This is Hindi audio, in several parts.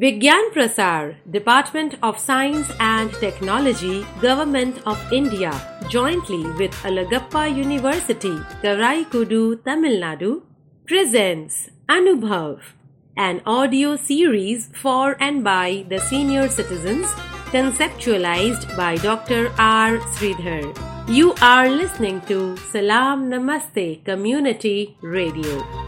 Vigyan Prasar, Department of Science and Technology, Government of India, jointly with Alagappa University, Karaikudu, Tamil Nadu, presents Anubhav, an audio series for and by the senior citizens, conceptualized by Dr. R. Sridhar. You are listening to Salam Namaste Community Radio.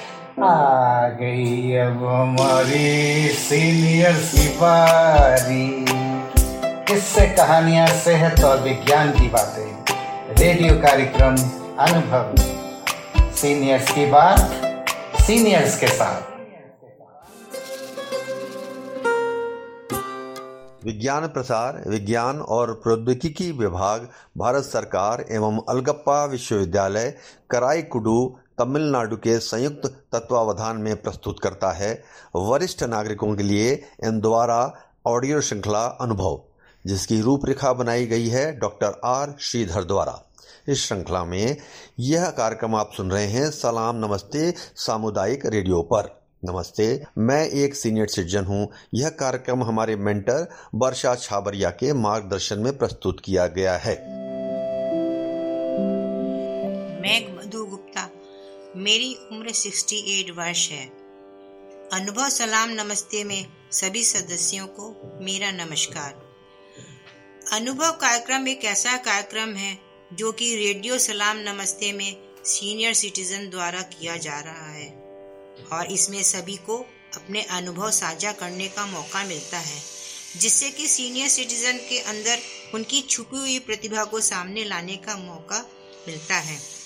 आ गई अब हमारी सीनियर सिपारी। किससे कहानियाँ, सेहत और विज्ञान की बातें, रेडियो कार्यक्रम, अनुभव। सीनियर्स की बात, सीनियर्स के साथ। विज्ञान प्रसार, विज्ञान और प्रौद्योगिकी विभाग, भारत सरकार एवं अलगप्पा विश्वविद्यालय, कराईकुडू तमिलनाडु के संयुक्त तत्वावधान में प्रस्तुत करता है वरिष्ठ नागरिकों के लिए इन द्वारा ऑडियो श्रृंखला अनुभव, जिसकी रूपरेखा बनाई गई है डॉक्टर आर श्रीधर द्वारा। इस श्रृंखला में यह कार्यक्रम आप सुन रहे हैं सलाम नमस्ते सामुदायिक रेडियो पर। नमस्ते, मैं एक सीनियर सिटीजन हूँ। यह कार्यक्रम हमारे मेंटर वर्षा छाबरिया के मार्गदर्शन में प्रस्तुत किया गया है। मैं मधु मेरी उम्र 68 वर्ष है। अनुभव सलाम नमस्ते में सभी सदस्यों को मेरा नमस्कार। अनुभव कार्यक्रम एक ऐसा कार्यक्रम है जो कि रेडियो सलाम नमस्ते में सीनियर सिटीजन द्वारा किया जा रहा है और इसमें सभी को अपने अनुभव साझा करने का मौका मिलता है, जिससे कि सीनियर सिटीजन के अंदर उनकी छुपी हुई प्रतिभा को सामने लाने का मौका मिलता है।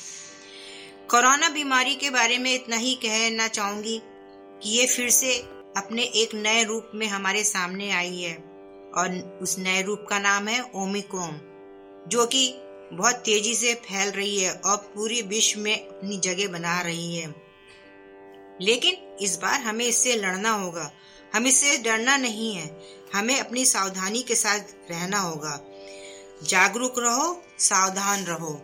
कोरोना बीमारी के बारे में इतना ही कहना चाहूँगी कि ये फिर से अपने एक नए रूप में हमारे सामने आई है और उस नए रूप का नाम है ओमिक्रोन, जो कि बहुत तेज़ी से फैल रही है और पूरे विश्व में अपनी जगह बना रही है। लेकिन इस बार हमें इससे लड़ना होगा। हम इससे डरना नहीं है। हमें अपनी सावधानी के साथ रहना होगा। जागरूक रहो, सावधान रहो।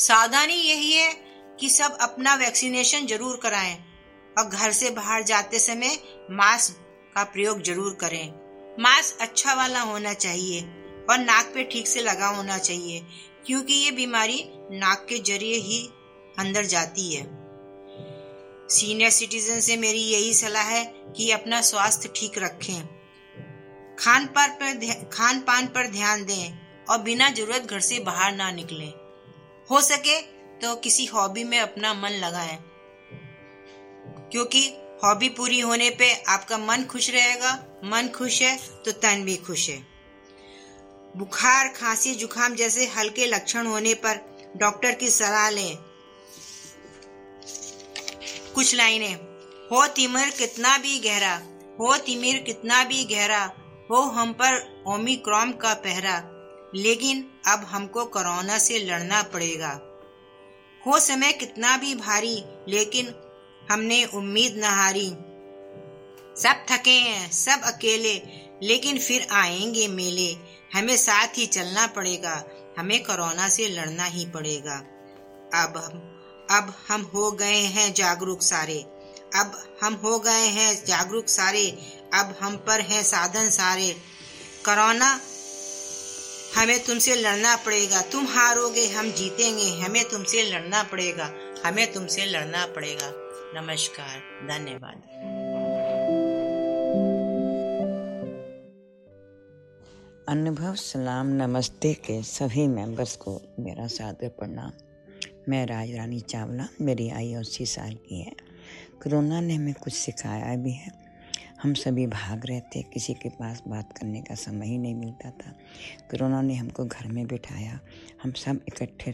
सावधानी यही है कि सब अपना वैक्सीनेशन ज़रूर कराएँ और घर से बाहर जाते समय मास्क का प्रयोग ज़रूर करें। मास्क अच्छा वाला होना चाहिए और नाक पे ठीक से लगा होना चाहिए, क्योंकि ये बीमारी नाक के ज़रिए ही अंदर जाती है। सीनियर सिटीजन से मेरी यही सलाह है कि अपना स्वास्थ्य ठीक रखें। खान पान पर खान पान पर ध्यान दें और बिना ज़रूरत घर से बाहर ना निकलें। हो सके तो किसी हॉबी में अपना मन लगाएँ। क्योंकि हॉबी पूरी होने पे आपका मन खुश रहेगा, मन खुश है तो तन भी खुश है। बुखार, खांसी जुकाम जैसे हल्के लक्षण होने पर डॉक्टर की सलाह लें। कुछ लाइनें, हो तिमिर कितना भी गहरा, हो तिमिर कितना भी गहरा, हो हम पर ओमिक्रॉम का पहरा लेकिन अब हमको कोरोना से लड़ना पड़ेगा। हो समय कितना भी भारी, लेकिन हमने उम्मीद न हारी। सब थके हैं, सब अकेले, लेकिन फिर आएँगे मेले। हमें साथ ही चलना पड़ेगा, हमें कोरोना से लड़ना ही पड़ेगा। अब हम अब हम हो गए हैं जागरूक सारे। अब हम हो गए हैं जागरूक सारे। अब हम पर हैं साधन सारे। कोरोना हमें तुमसे लड़ना पड़ेगा। तुम हारोगे, हम जीतेंगे। हमें तुमसे लड़ना पड़ेगा। हमें तुमसे लड़ना पड़ेगा। नमस्कार, धन्यवाद। अनुभव, सलाम, नमस्ते के सभी मेंबर्स को मेरा सादर प्रणाम। मैं राज रानी चावला, मेरी आयु अस्सी साल की है। कोरोना ने हमें कुछ सिखाया भी है। हम सभी भाग रहे थे, किसी के पास बात करने का समय ही नहीं मिलता था। कोरोना ने हमको घर में बिठाया। हम सब इकट्ठे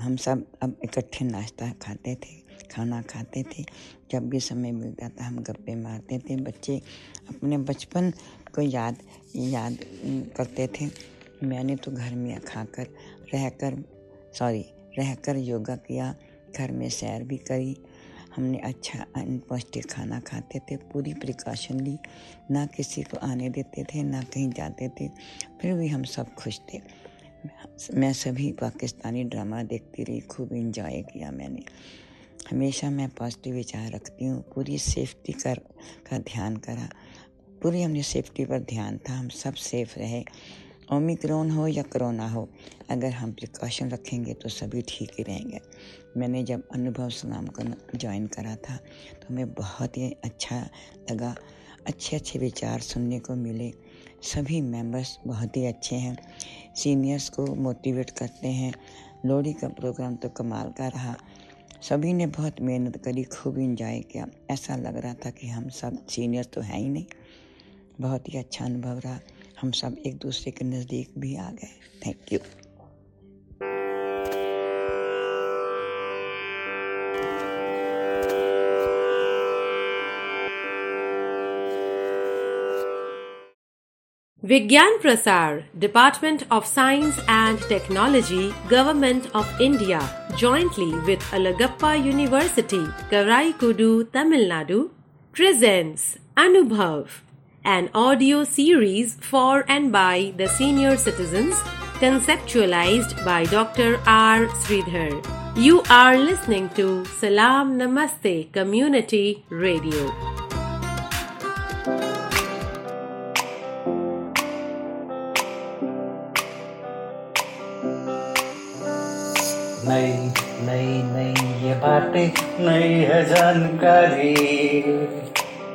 हम सब अब इकट्ठे नाश्ता खाते थे, खाना खाते थे। जब भी समय मिलता था, हम गप्पे मारते थे। बच्चे अपने बचपन को याद याद करते थे। मैंने तो घर में खाकर रहकर सॉरी रहकर योगा किया, घर में सैर भी करी। हमने अच्छा पौष्टिक खाना खाते थे, पूरी प्रिकॉशन ली। ना किसी को आने देते थे, ना कहीं जाते थे। फिर भी हम सब खुश थे। मैं सभी पाकिस्तानी ड्रामा देखती रही, खूब इंजॉय किया मैंने। हमेशा मैं पॉजिटिव विचार रखती हूँ, पूरी सेफ्टी कर, का ध्यान करा। पूरी हमने सेफ्टी पर ध्यान था, हम सब सेफ़ रहे। ओमिक्रॉन हो या कोरोना हो, अगर हम प्रिकॉशन रखेंगे तो सभी ठीक ही रहेंगे। मैंने जब अनुभव सलाम को ज्वाइन करा था तो हमें बहुत ही अच्छा लगा। अच्छे अच्छे विचार सुनने को मिले। सभी मेंबर्स बहुत ही अच्छे हैं। सीनियर्स को मोटिवेट करते हैं। लोहड़ी का प्रोग्राम तो कमाल का रहा। सभी ने बहुत मेहनत करी, खूब इंजॉय किया। ऐसा लग रहा था कि हम सब सीनियर्स तो हैं ही नहीं। बहुत ही अच्छा अनुभव रहा। हम सब एक दूसरे के नज़दीक भी आ गए। Thank you Vigyan Prasar department of science and technology government of India jointly with Alagappa university Karaikudi Tamil Nadu presents Anubhav an audio series for and by the senior citizens, conceptualized by Dr. R. Sridhar. You are listening to Salam Namaste Community Radio. नई नई नई ये बातें नई है जानकारी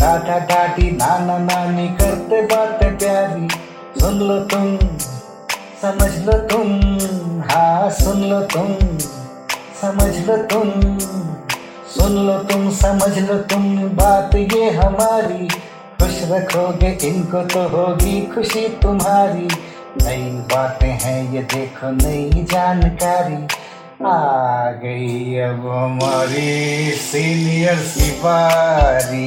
टाटा टाटी नाना नानी करते बातें प्यारी। सुन लो तुम समझ लो तुम हाँ सुन लो तुम समझ लो तुम सुन लो तुम समझ लो तुम, बात ये हमारी। खुश रखोगे, इनको तो होगी खुशी तुम्हारी। नई बातें हैं, ये देखो नई जानकारी। आ गई अब हमारी सीनियर बारी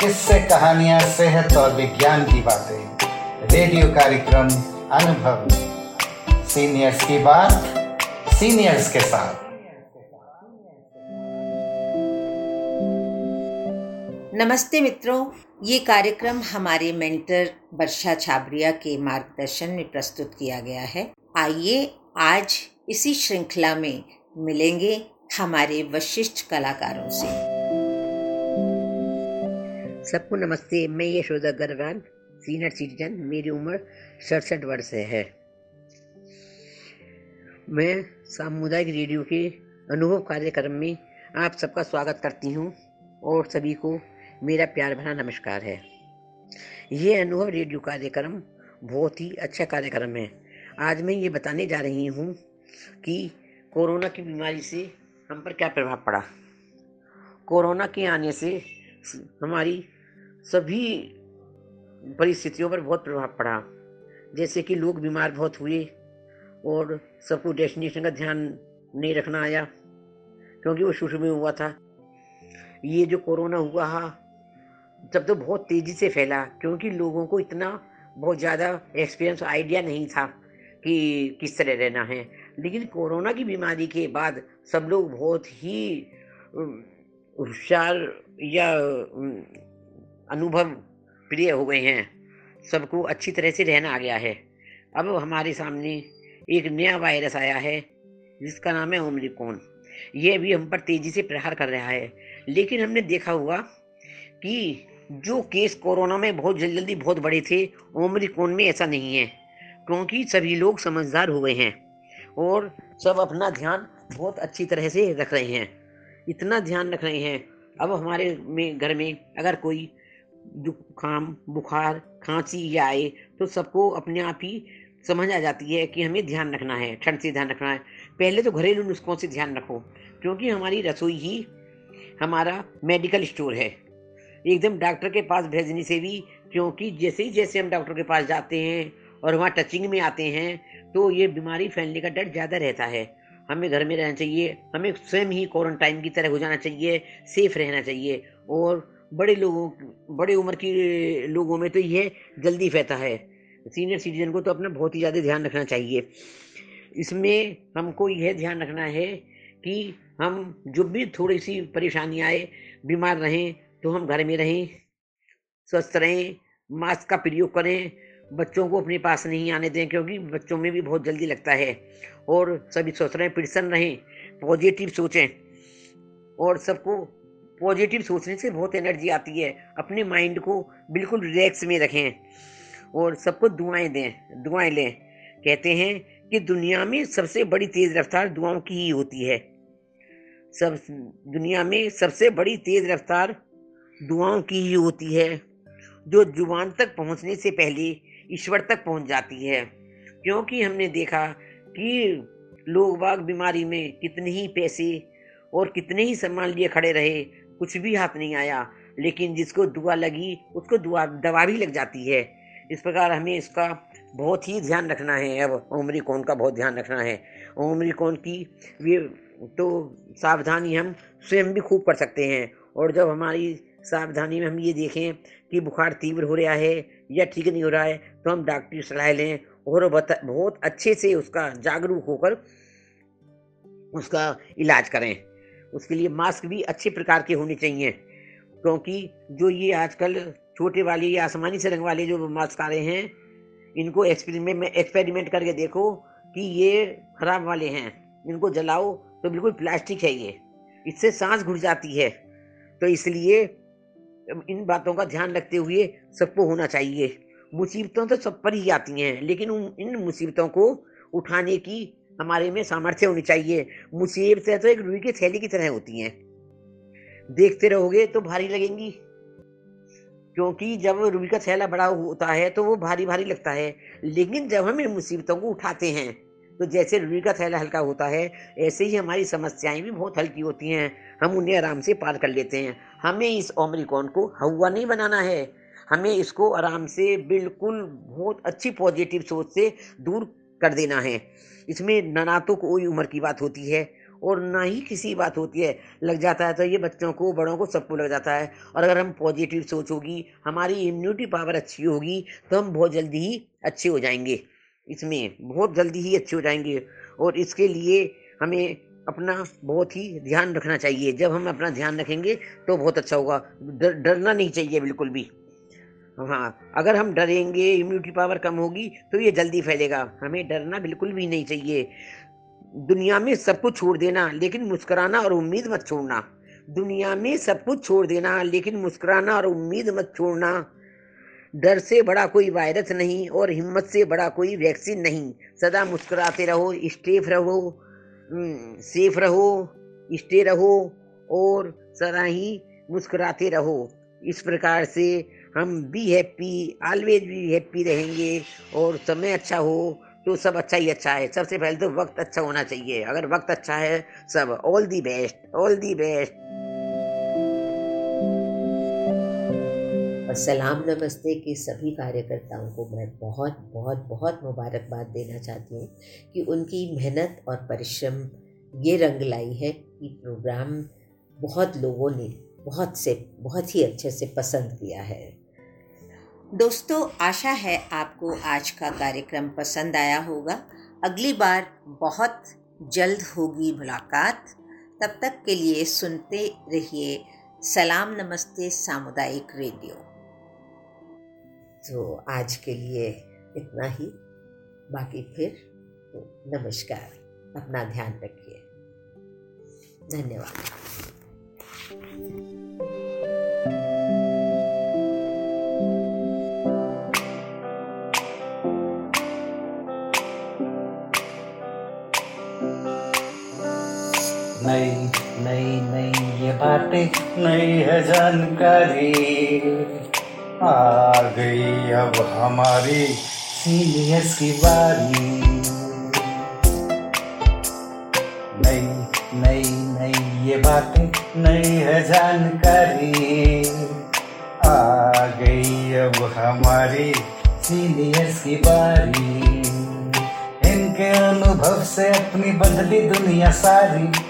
किससे कहानियाँ, सेहत और विज्ञान की बातें। रेडियो कार्यक्रम, अनुभव। सीनियर्स की बात, सीनियर्स के साथ। नमस्ते मित्रों, ये कार्यक्रम हमारे मेंटर वर्षा छाबरिया के मार्गदर्शन में प्रस्तुत किया गया है। आइए आज इसी श्रृंखला में मिलेंगे हमारे वशिष्ठ कलाकारों से। सबको नमस्ते, मैं यशोदा अग्रवाल सीनियर सिटीजन मेरी उम्र सड़सठ वर्ष है। मैं सामुदायिक रेडियो के अनुभव कार्यक्रम में आप सबका स्वागत करती हूँ और सभी को मेरा प्यार भरा नमस्कार है। ये अनुभव रेडियो कार्यक्रम बहुत ही अच्छा कार्यक्रम है। आज मैं ये बताने जा रही हूँ कि कोरोना की बीमारी से हम पर क्या प्रभाव पड़ा। कोरोना के आने से हमारी सभी परिस्थितियों पर बहुत प्रभाव पड़ा। जैसे कि लोग बीमार बहुत हुए और सबको डेस्टिनेशन का ध्यान नहीं रखना आया, क्योंकि वो शुरू में हुआ था। ये जो कोरोना हुआ तब तो बहुत तेज़ी से फैला, क्योंकि लोगों को इतना बहुत ज़्यादा एक्सपीरियंस आइडिया नहीं था कि किस तरह रहना है। लेकिन कोरोना की बीमारी के बाद सब लोग बहुत ही होशियार या अनुभव प्रिय हो गए हैं। सबको अच्छी तरह से रहना आ गया है। अब हमारे सामने एक नया वायरस आया है, जिसका नाम है ओमरिकॉन ये भी हम पर तेज़ी से प्रहार कर रहा है। लेकिन हमने देखा हुआ कि जो केस कोरोना में बहुत जल्दी जल्दी बहुत बड़े थे ओमरिकॉन में ऐसा नहीं है, क्योंकि सभी लोग समझदार हो गए हैं और सब अपना ध्यान बहुत अच्छी तरह से रख रहे हैं। इतना ध्यान रख रहे हैं। अब हमारे में, घर में अगर कोई जुकाम बुखार, खांसी आए तो सबको अपने आप ही समझ आ जाती है कि हमें ध्यान रखना है, ठंड से ध्यान रखना है। पहले तो घरेलू नुस्खों से ध्यान रखो, क्योंकि हमारी रसोई ही हमारा मेडिकल स्टोर है। एकदम डॉक्टर के पास भेजने से भी, क्योंकि जैसे ही जैसे हम डॉक्टर के पास जाते हैं और वहाँ टचिंग में आते हैं तो ये बीमारी फैलने का डर ज़्यादा रहता है। हमें घर में रहना चाहिए, हमें स्वयं ही क्वारंटाइन की तरह हो जाना चाहिए, सेफ़ रहना चाहिए और बड़े लोगों, बड़े उम्र की लोगों में तो यह जल्दी फैलता है। सीनियर सिटीजन को तो अपना बहुत ही ज़्यादा ध्यान रखना चाहिए। इसमें हमको यह ध्यान रखना है कि हम जो भी थोड़ी सी परेशानी आए, बीमार रहें तो हम घर में रहें, स्वस्थ रहें, मास्क का प्रयोग करें, बच्चों को अपने पास नहीं आने दें, क्योंकि बच्चों में भी बहुत जल्दी लगता है। और सभी स्वस्थ रहें, प्रसन्न रहें, पॉजिटिव सोचें और सबको पॉजिटिव सोचने से बहुत एनर्जी आती है। अपने माइंड को बिल्कुल रिलैक्स में रखें और सबको दुआएँ दें, दुआएँ लें। कहते हैं कि दुनिया में सबसे बड़ी तेज़ रफ्तार दुआओं की ही होती है। सब, दुनिया में सबसे बड़ी तेज़ रफ्तार दुआओं की ही होती है, जो ज़ुबान तक पहुँचने से पहले ईश्वर तक पहुँच जाती है। क्योंकि हमने देखा कि लोग बाग बीमारी में कितने ही पैसे और कितने ही सम्मान लिए खड़े रहे कुछ भी हाथ नहीं आया, लेकिन जिसको दुआ लगी, उसको दुआ, दवा भी लग जाती है। इस प्रकार हमें इसका बहुत ही ध्यान रखना है। अब ओमरी कौन का बहुत ध्यान रखना है। ओमरी कौन की वे तो सावधानी हम स्वयं भी खूब कर सकते हैं। और जब हमारी सावधानी में हम ये देखें कि बुखार तीव्र हो रहा है या ठीक नहीं हो रहा है तो हम डॉक्टर सलाह लें और बहुत अच्छे से उसका जागरूक होकर उसका इलाज करें। उसके लिए मास्क भी अच्छे प्रकार के होने चाहिए, क्योंकि जो ये आजकल छोटे वाले या आसमानी से रंग वाले जो मास्क आ रहे हैं, इनको एक्सपेरिमेंट में एक्सपेरिमेंट करके देखो कि ये खराब वाले हैं, इनको जलाओ तो बिल्कुल प्लास्टिक है ये, इससे सांस घुट जाती है। तो इसलिए इन बातों का ध्यान रखते हुए सबको होना चाहिए। मुसीबतों तो सब पर ही आती हैं, लेकिन इन मुसीबतों को उठाने की हमारे में सामर्थ्य होनी चाहिए। मुसीबतें तो एक रुई की थैली की तरह होती हैं। देखते रहोगे तो भारी लगेंगी। क्योंकि जब रुई का थैला बड़ा होता है तो वो भारी भारी लगता है। लेकिन जब हम इन मुसीबतों को उठाते हैं तो जैसे रुई का थैला हल्का होता है, ऐसे ही हमारी समस्याएँ भी बहुत हल्की होती हैं। हम उन्हें आराम से पार कर लेते हैं। हमें इस ओमरिकॉन को हवा नहीं बनाना है। हमें इसको आराम से बिल्कुल बहुत अच्छी पॉजिटिव सोच से दूर कर देना है। इसमें न ना तो कोई उम्र की बात होती है और ना ही किसी बात होती है। लग जाता है तो ये बच्चों को, बड़ों को सबको लग जाता है। और अगर हम पॉजिटिव सोच होगी, हमारी इम्यूनिटी पावर अच्छी होगी तो हम बहुत जल्दी ही अच्छे हो जाएँगे। इसमें बहुत जल्दी ही अच्छे हो जाएँगे। और इसके लिए हमें अपना बहुत ही ध्यान रखना चाहिए। जब हम अपना ध्यान रखेंगे तो बहुत अच्छा होगा। डर, डरना नहीं चाहिए बिल्कुल भी। हाँ अगर हम डरेंगे इम्यूनिटी पावर कम होगी तो ये जल्दी फैलेगा। हमें डरना बिल्कुल भी नहीं चाहिए। दुनिया में सब कुछ छोड़ देना, लेकिन मुस्कराना और उम्मीद मत छोड़ना। दुनिया में सब कुछ छोड़ देना, लेकिन मुस्कराना और उम्मीद मत छोड़ना। डर से बड़ा कोई वायरस नहीं और हिम्मत से बड़ा कोई वैक्सीन नहीं। सदा मुस्कुराते रहो स्टेफ रहो सेफ़ रहो, स्टे रहो और सदा ही मुस्कुराते रहो। इस प्रकार से हम बी हैप्पी ऑलवेज भी हैप्पी रहेंगे और समय अच्छा हो तो सब अच्छा ही अच्छा है। सबसे पहले तो वक्त अच्छा होना चाहिए। अगर वक्त अच्छा है, सब all the best all the best सलाम नमस्ते के सभी कार्यकर्ताओं को मैं बहुत बहुत बहुत मुबारकबाद देना चाहती हूँ कि उनकी मेहनत और परिश्रम ये रंग लाई है कि प्रोग्राम बहुत लोगों ने बहुत से, बहुत ही अच्छे से पसंद किया है। दोस्तों, आशा है आपको आज का कार्यक्रम पसंद आया होगा। अगली बार बहुत जल्द होगी मुलाकात। तब तक के लिए सुनते रहिए सलाम नमस्ते सामुदायिक रेडियो। तो आज के लिए इतना ही। बाकी फिर तो नमस्कार। अपना ध्यान रखिए। धन्यवाद। बातें नई है जानकारी। आ गई अब हमारी सीनियर्स की बारी। नई नई नई ये बातें नई है जानकारी। आ गई अब हमारी सीनियर्स की बारी। इनके अनुभव से अपनी बदली दुनिया सारी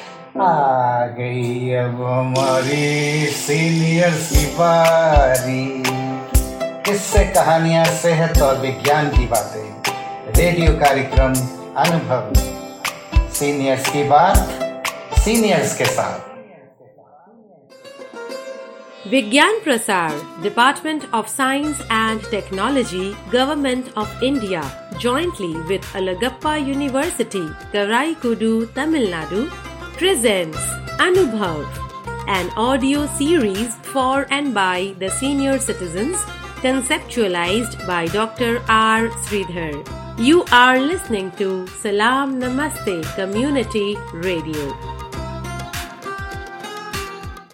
आ गई अब हमारी सीनियर सिपारी किससे कहानियाँ सेहत और विज्ञान की बातें? रेडियो कार्यक्रम अनुभव। सीनियर्स की बात सीनियर्स के साथ। Vigyan Prasar department of science and technology government of India jointly with Alagappa university Karai Karaikudi Tamil Nadu presents Anubhav, an audio series for and by the senior citizens, conceptualized by Dr. R. Sridhar. You are listening to Salam Namaste Community Radio.